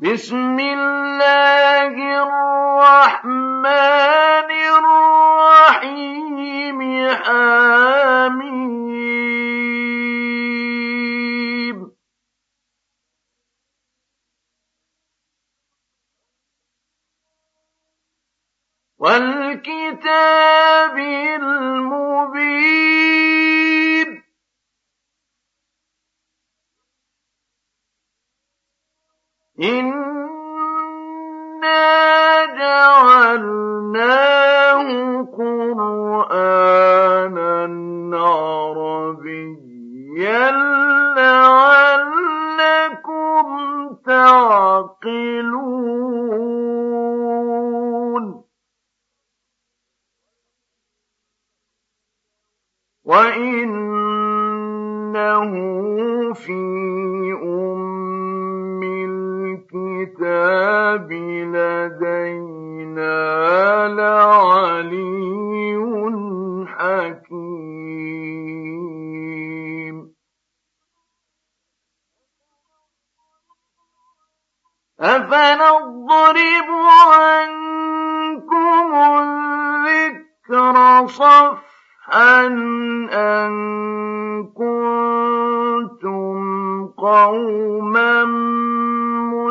بسم الله الرحمن الرحيم حميم. والكتاب المبين إنا جعلناه قرآنا عربيا لعلكم تعقلون وإنه في الكتاب لدينا لعلي حكيم. أفنضرب عنكم الذكر صفحا أن كنتم قوما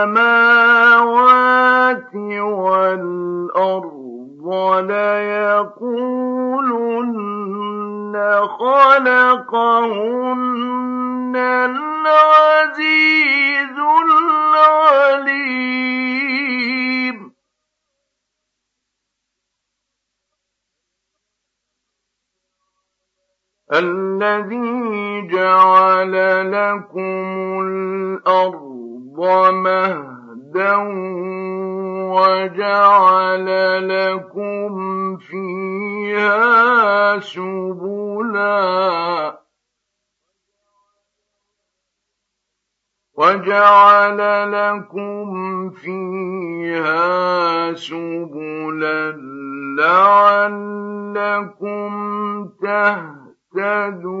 السماوات والأرض وَلَيَقُولُنَّ خَلَقَهُنَّ الْعَزِيزُ الْعَلِيمُ. الَّذِي جَعَلَ لَكُمُ الْأَرْضَ مَهْدًا وَجَعَلَ لَكُمْ فِيهَا سُبُلًا وَجَعَلَ لَكُمْ فِيهَا سُبُلًا لَّعَلَّكُمْ تَهْتَدُونَ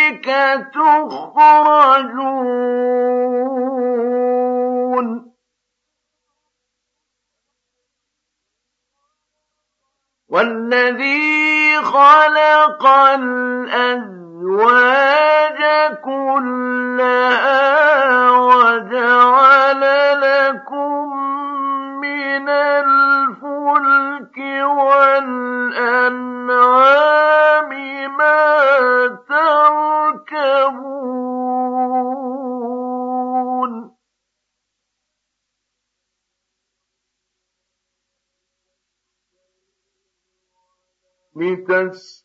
تُخْرَجُونَ. وَالَّذِي خَلَقَ الْأَزْوَاجَ كُلَّهَا وَجَعَلَ لَكُم مِّنَ الْفُلْكِ وَالْأَنْعَامِ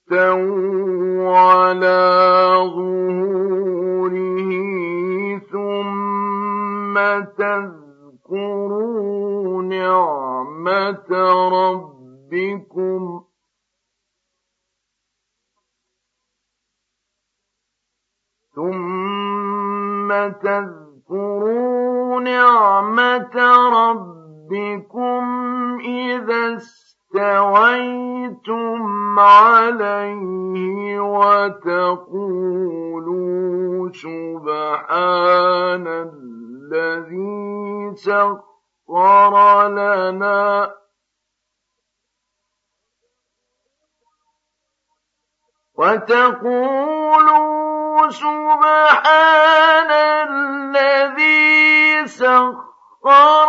لتستووا على ظهوره ثم تذكروا نعمة ربكم ثم تذكروا نعمة ربكم إذا اسْتَوَيْتُمْ عَلَيْهِ وَتَقُولُوا سُبْحَانَ الَّذِي سَخَّرَ لَنَا. وتقولوا سبحان الذي سخر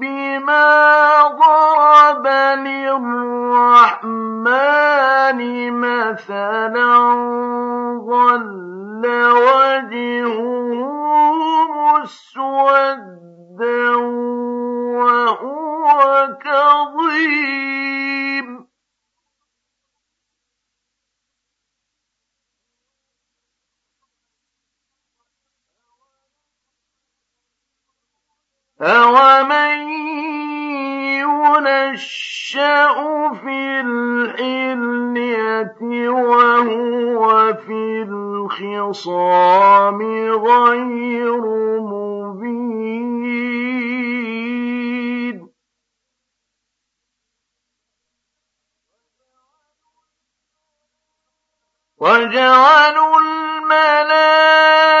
بما ضرب للرحمن مثلا ظل وجهه مسودا وهو كظيم أَوَمَن يُنَشَّأُ فِي الْحِلْيَةِ وَهُوَ فِي الْخِصَامِ غَيْرُ مُبِينٍ وَجَعَلُوا الْمَلَائِكَةَ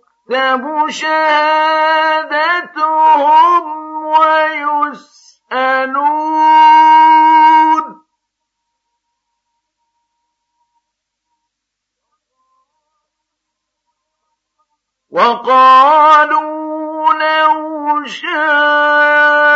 شَهَادَتُهُمْ وَيُسْأَلُونَ. وَقَالُوا لَوْ شَاءَ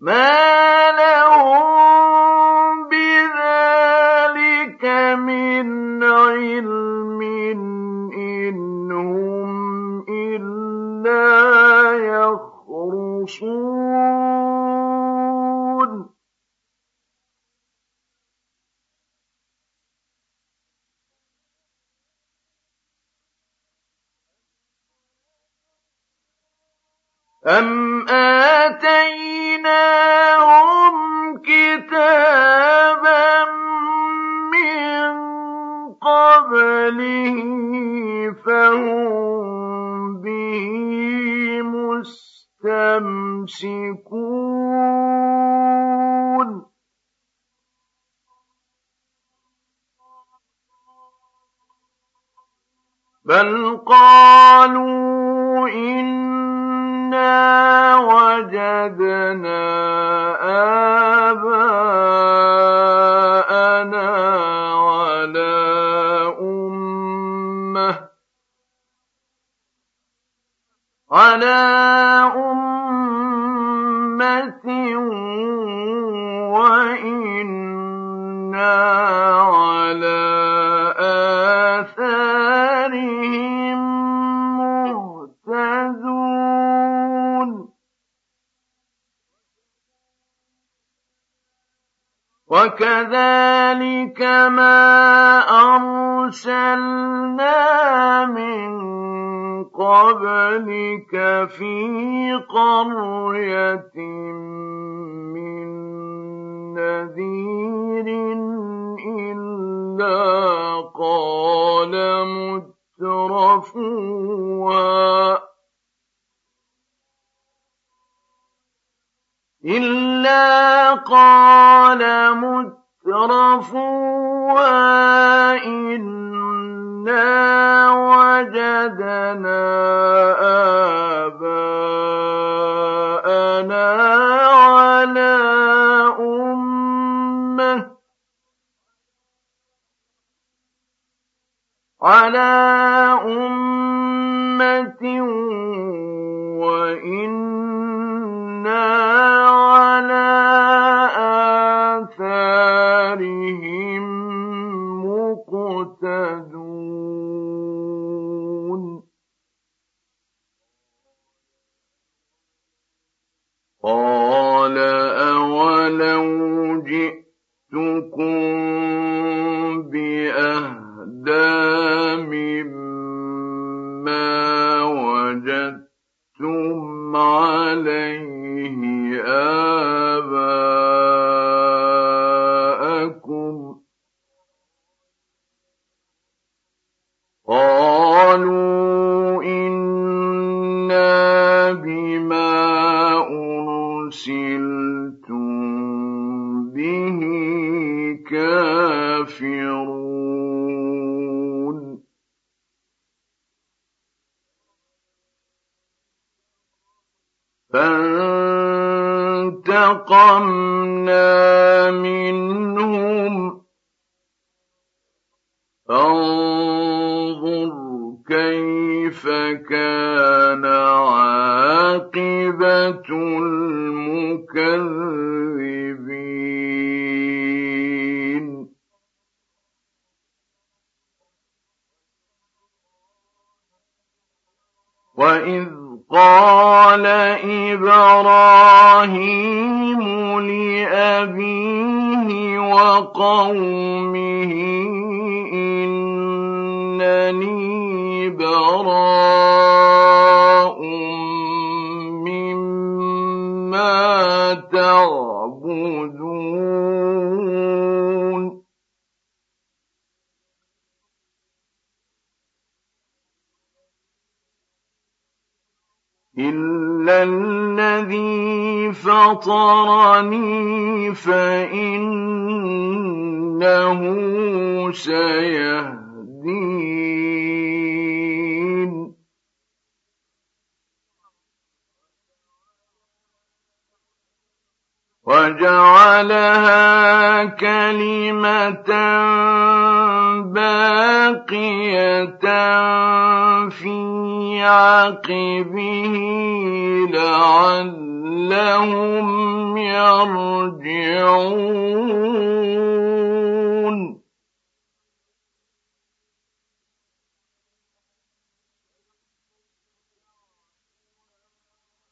ما لهم بذلك من علم إلا يخرصون أم به فهم به مستمسكون بل قال السَّمَاءِ وجدنا آباءنا على أمة مِنْهُمْ. فَانظُرْ كَيْفَ كَانَ الأمطار هم يرجعون.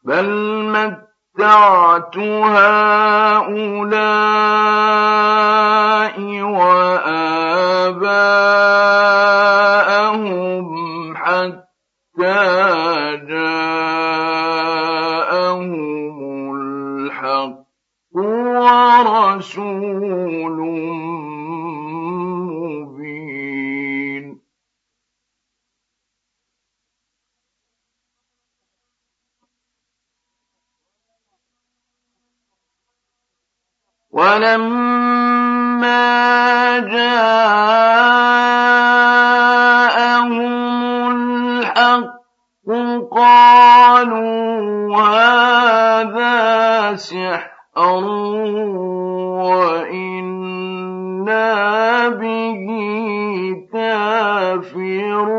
بل متعت هؤلاء وآباءهم حتى جاءهم الحق ورسول مبين. ولما جاء الحق قالوا هذا سِحْرٌ وَإِنَّا بِهِ كَافِرُونَ.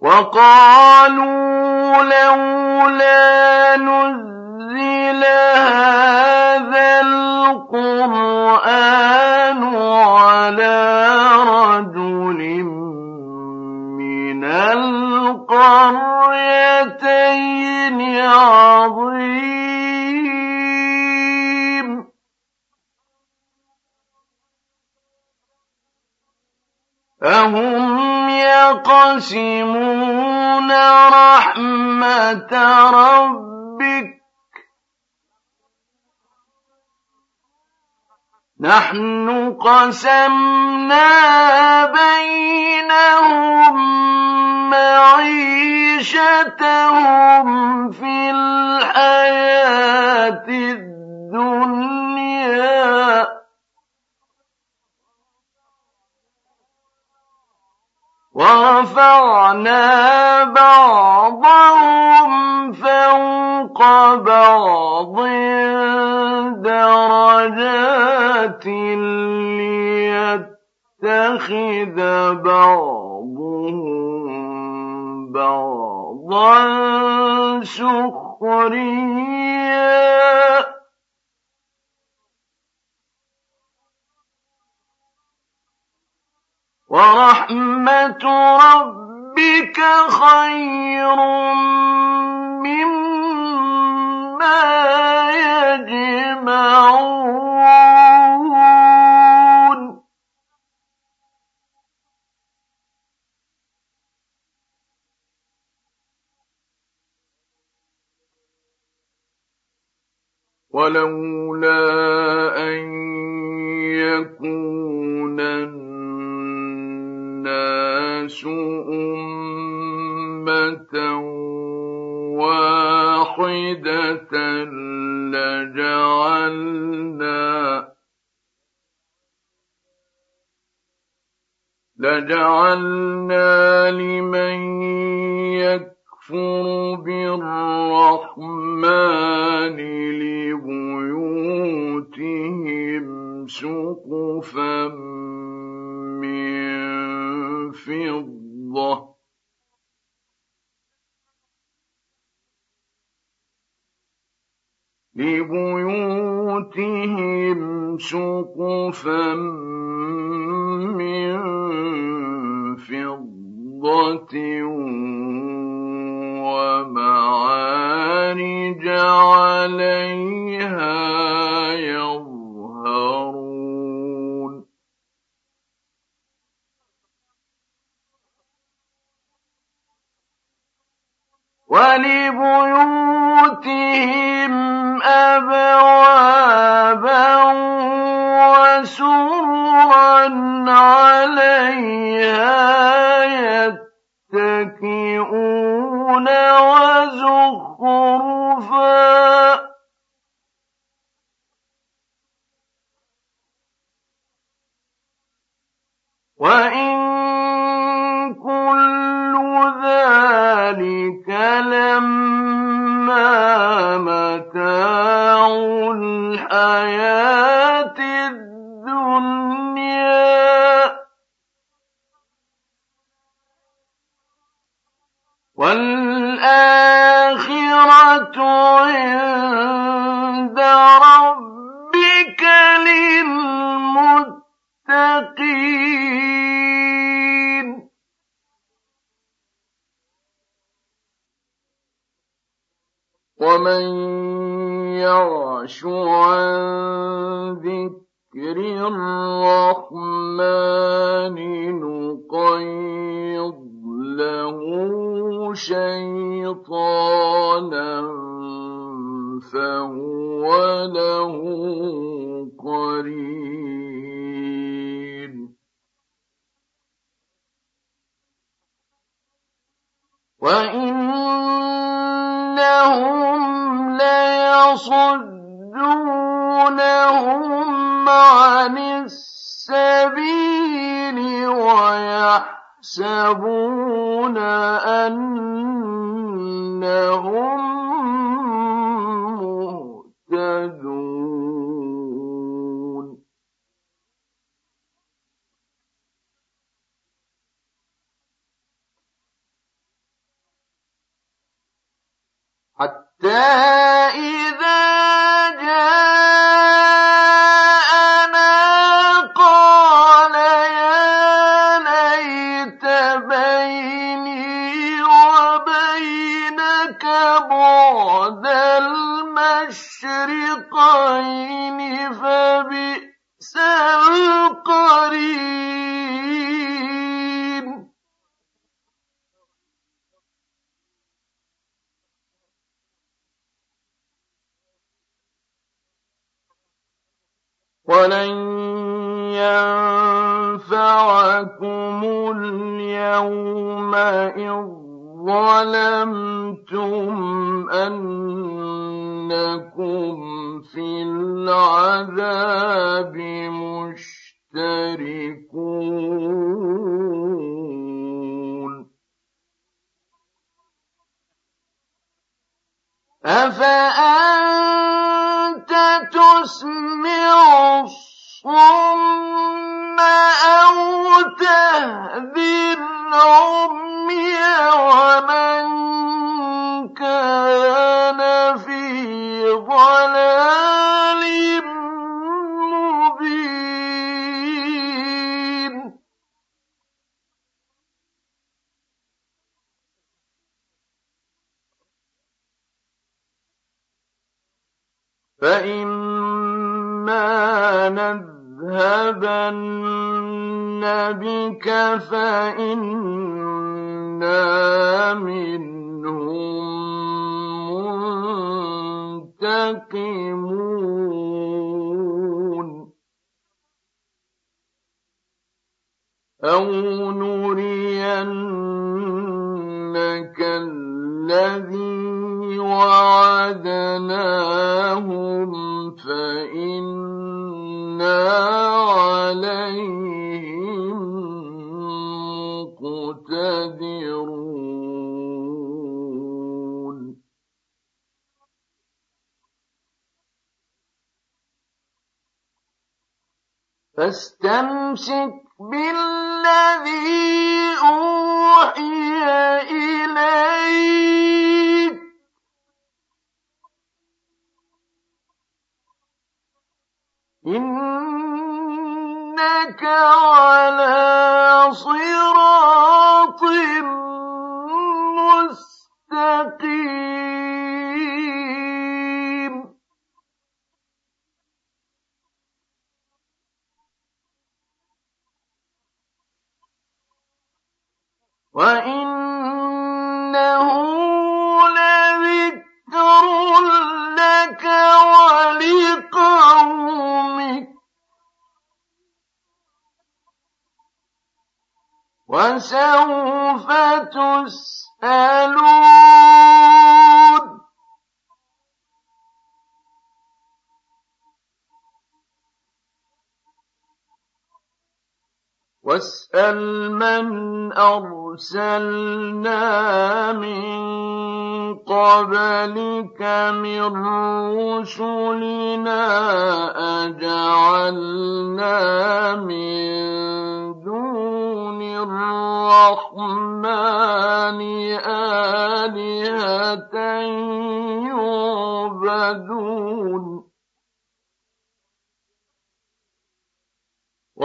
وَقَالُوا لَوْلَا نُزِّلَ هَٰذَا أَهُمْ يَقْسِمُونَ رَحْمَتَ رَبِّكَ ۚ نَحْنُ قَسَمْنَا بَيْنَهُم مَّعِيشَتَهُمْ فِي الْحَيَاةِ الدُّنْيَا ۚ وَرَفَعْنَا بَعْضَهُمْ فَوْقَ بَعْضٍ دَرَجَاتٍ لِّيَتَّخِذَ بَعْضُهُم بَعْضًا سُخْرِيًّا ۗ. وَرَحْمَتُ رَبِّكَ خَيْرٌ مِّمَّا يَجْمَعُونَ. وَلَوْلَا وإنهم ليصدونهم عن السبيل ويحسبون أنهم حتى إذ ظلمتم أنكم في العذاب مشتركون أفأنت تسمع الصم أو تهدي العمي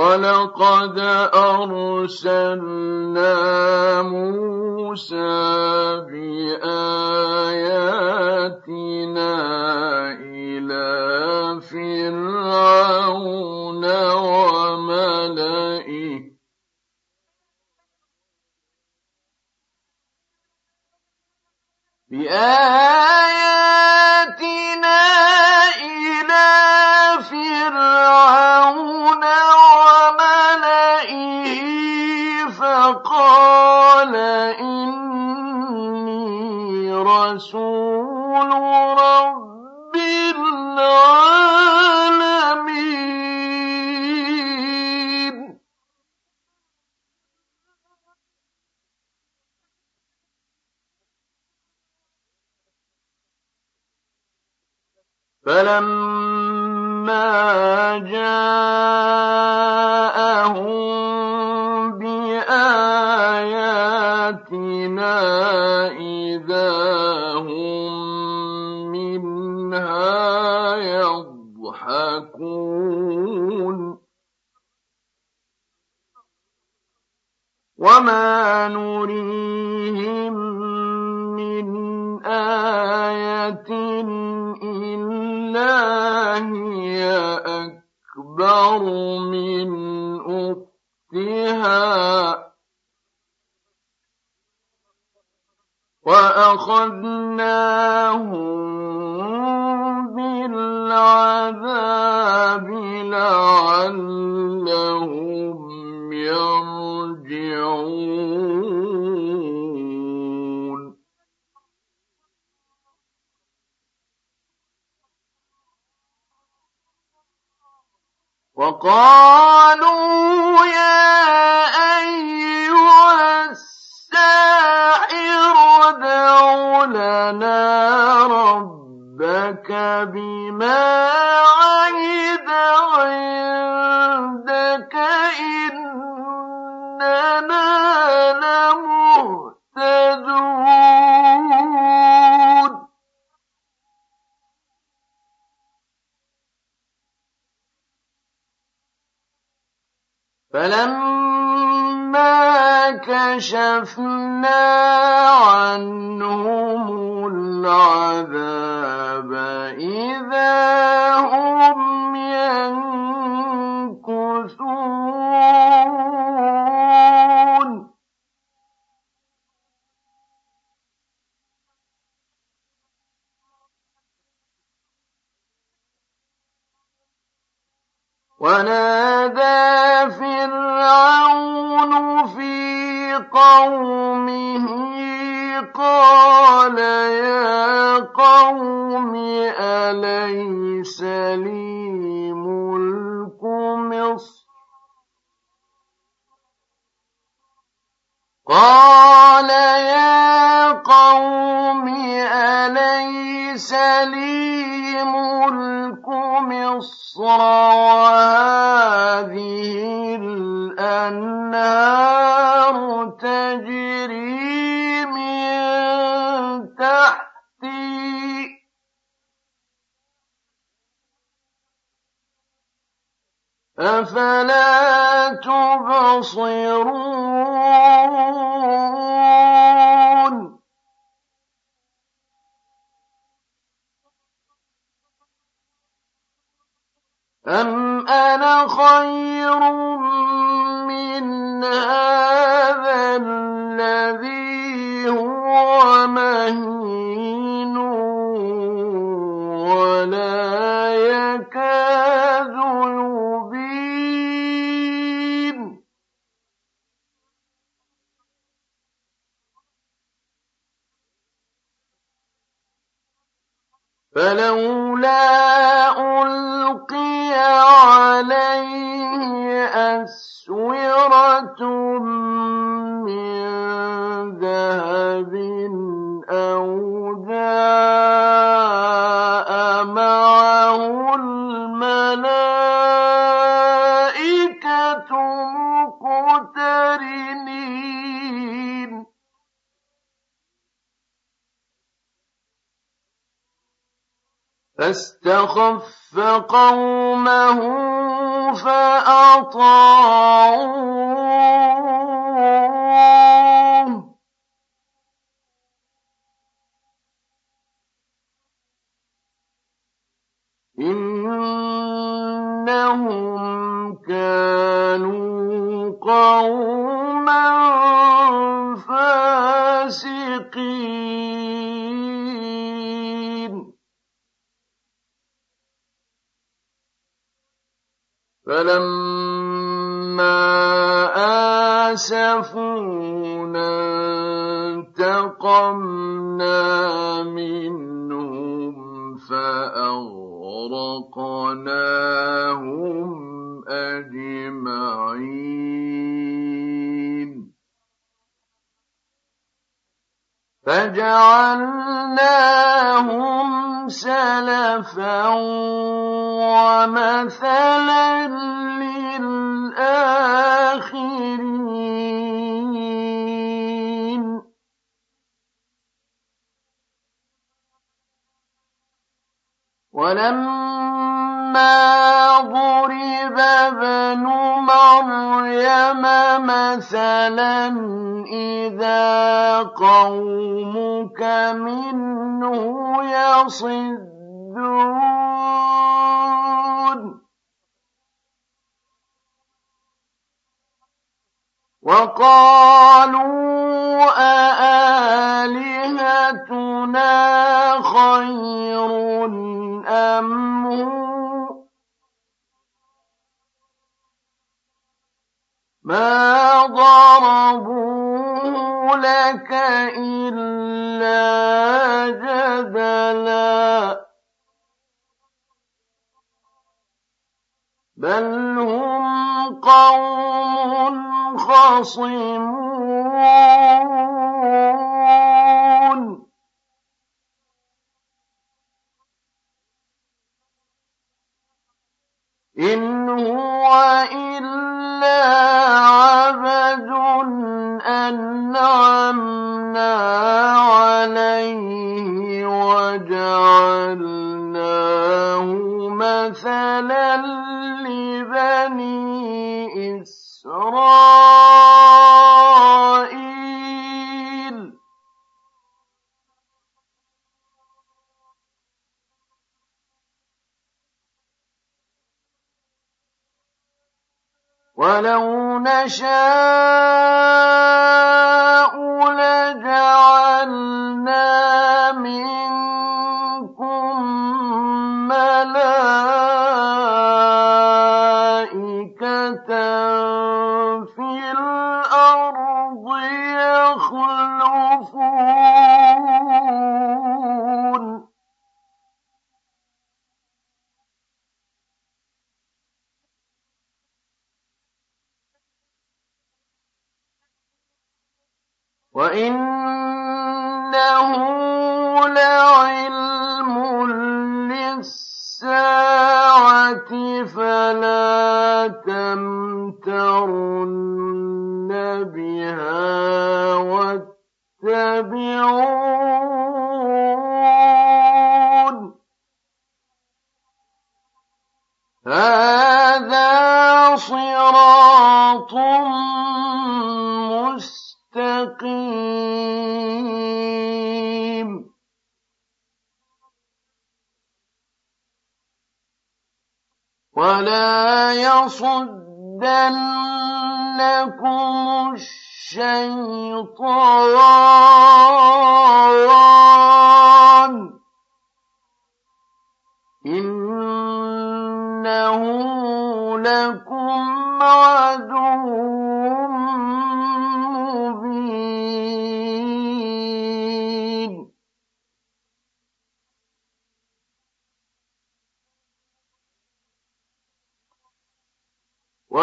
ولقد أرسلنا موسى بآياتنا إلى فرعون وملئه بآياتنا رسول رب العالمين. فلما جاءهم أكبر من أختها. وأخذناهم بالعذاب لعلهم يرجعون. وقالوا يا أيها الساحر ادع لنا ربك بما فلما كشفنا عنهم العذاب إذا هم ينكثون ونادى فرعون في قومه قال يا قوم أليس لي ملك مصر؟ قال يا قوم أليس لي ملك مصر وهذه الأنهار تجري من تحتي. أفلا تبصرون؟ أم أنا خير من هذا الذي هو مهين ولا فلولا ألقي عليه أسورة من فاستخف قومه فأطاعوه. إنهم كانوا قوما فانتقمنا منهم فأغرقناهم أجمعين فجعلناهم سلفا ومثلا ولما ضرب ابن مريم مثلا إذا قومك منه يصدون. وقالوا أآلهتنا خير أم هو ما ضربوا لك إلا جدلا بل هم قوم خصمون. إن هو إلا عبد أنعمنا ولو نشاء لجعلنا منكم مستقيم ولا يصدنكم الشيطان. إنه لكم عدو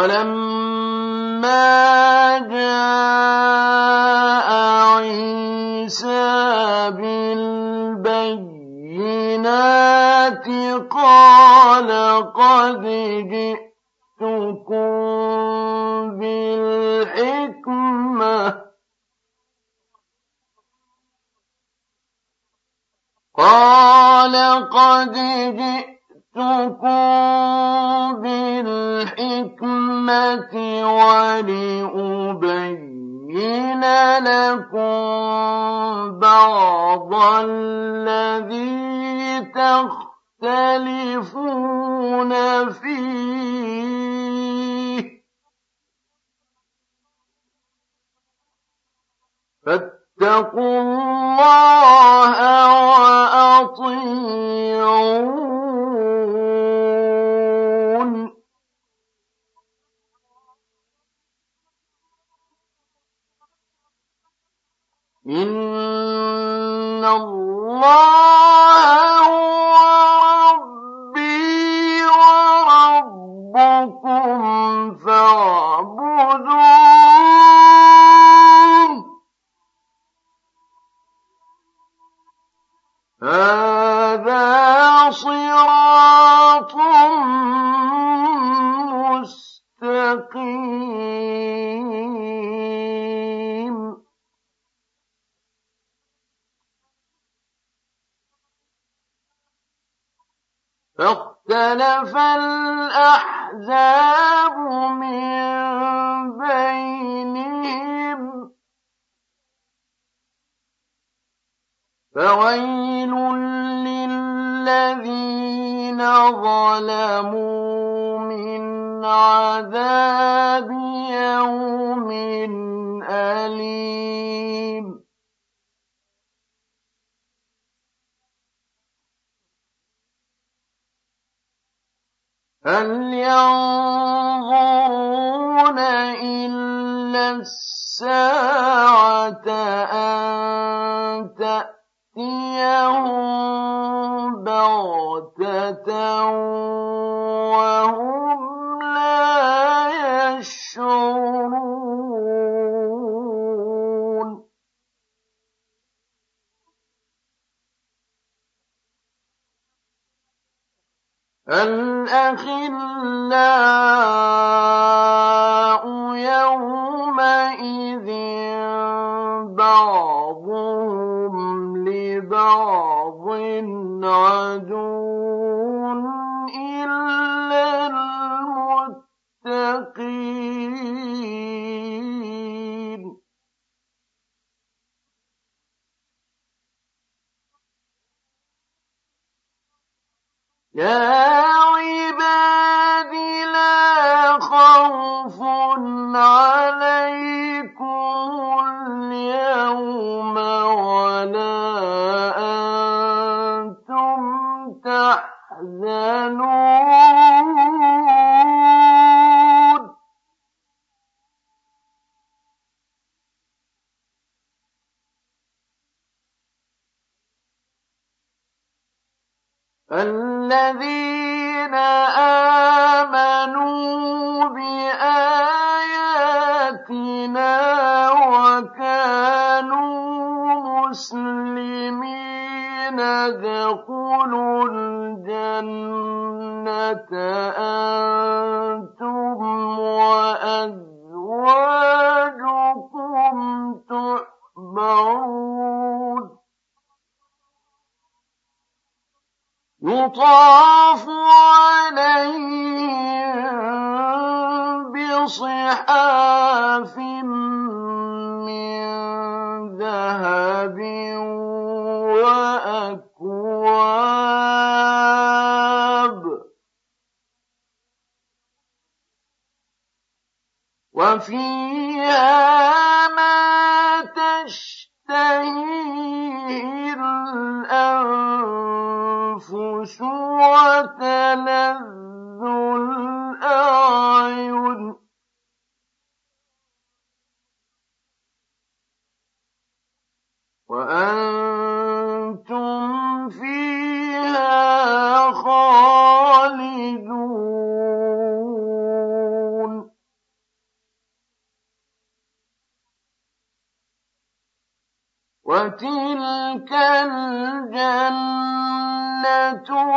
ولما جاء عيسى بالبينات قال قد جئتكم بالحكمة. قال قد جئتكم بالحكمة ولأبين لكم بعض الذي تختلفون فيه فاتقوا الله إلا الساعة أن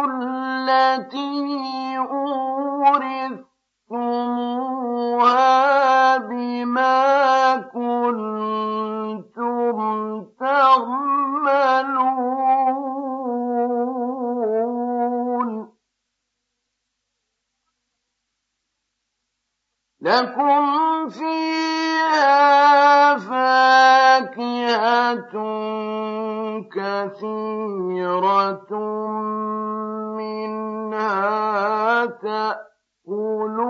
التي أورثتموها بما كنتم تعملون. لكم فيها فاكهة كثيرة منها تأكلون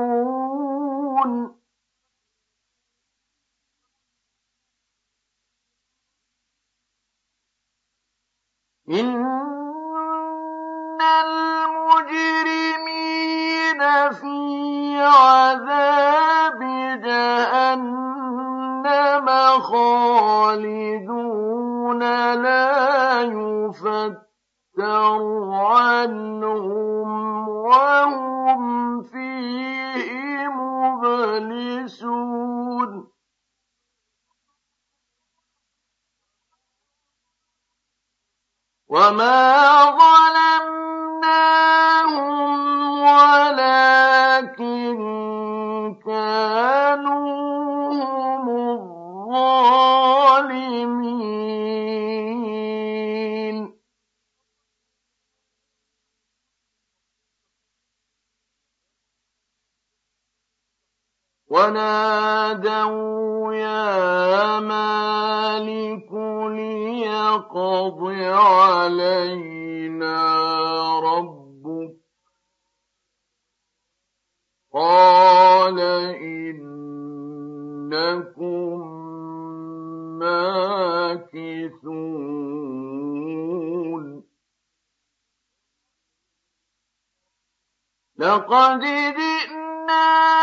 إن المجرمين في عذاب جهنم خالدون لا يفتح عنهم وهم فيه مبلسون. وما ظلمناهم ولكن كانوا هم الظالمين. ونادوا يا مالك ليقض علينا ربك. قال إنكم ماكثون. لقد جئنا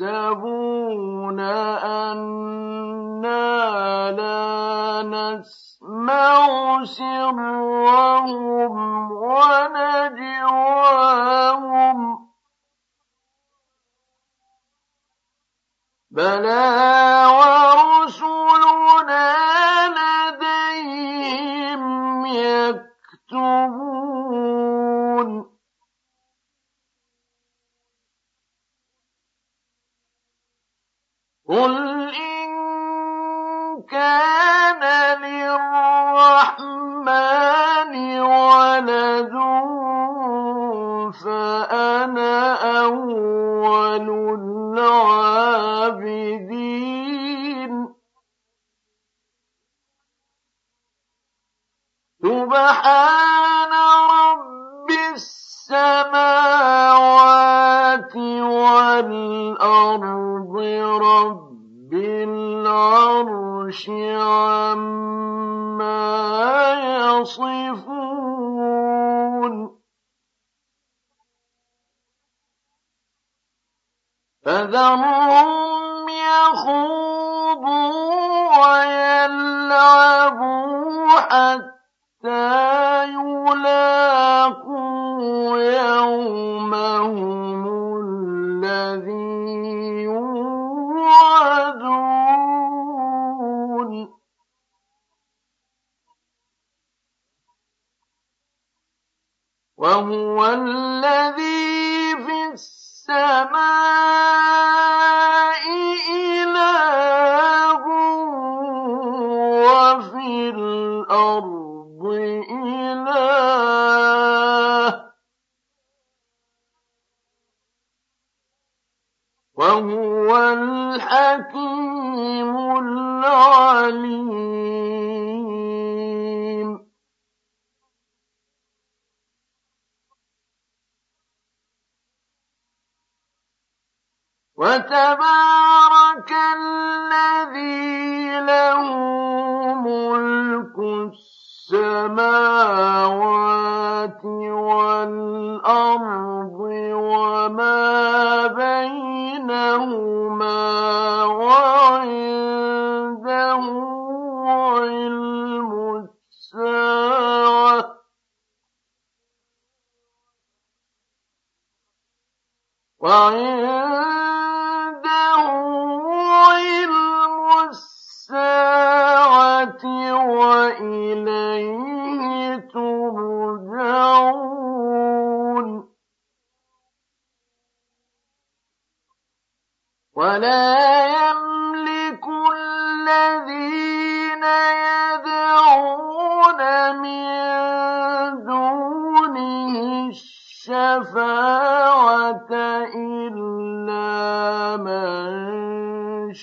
يحسبون أنا لا نسمع سرهم ونجواهم بلى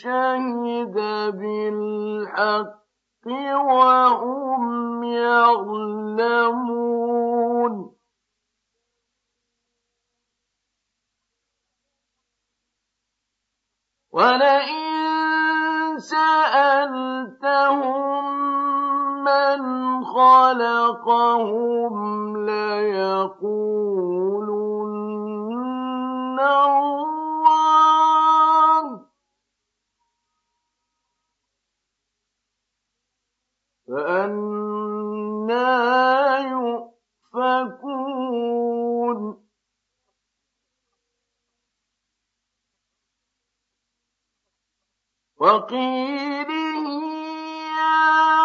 شهد بالحق وهم يعلمون. ولئن سألتهم من خلقهم ليقولن الله فأنا يؤفكون. وقيله يا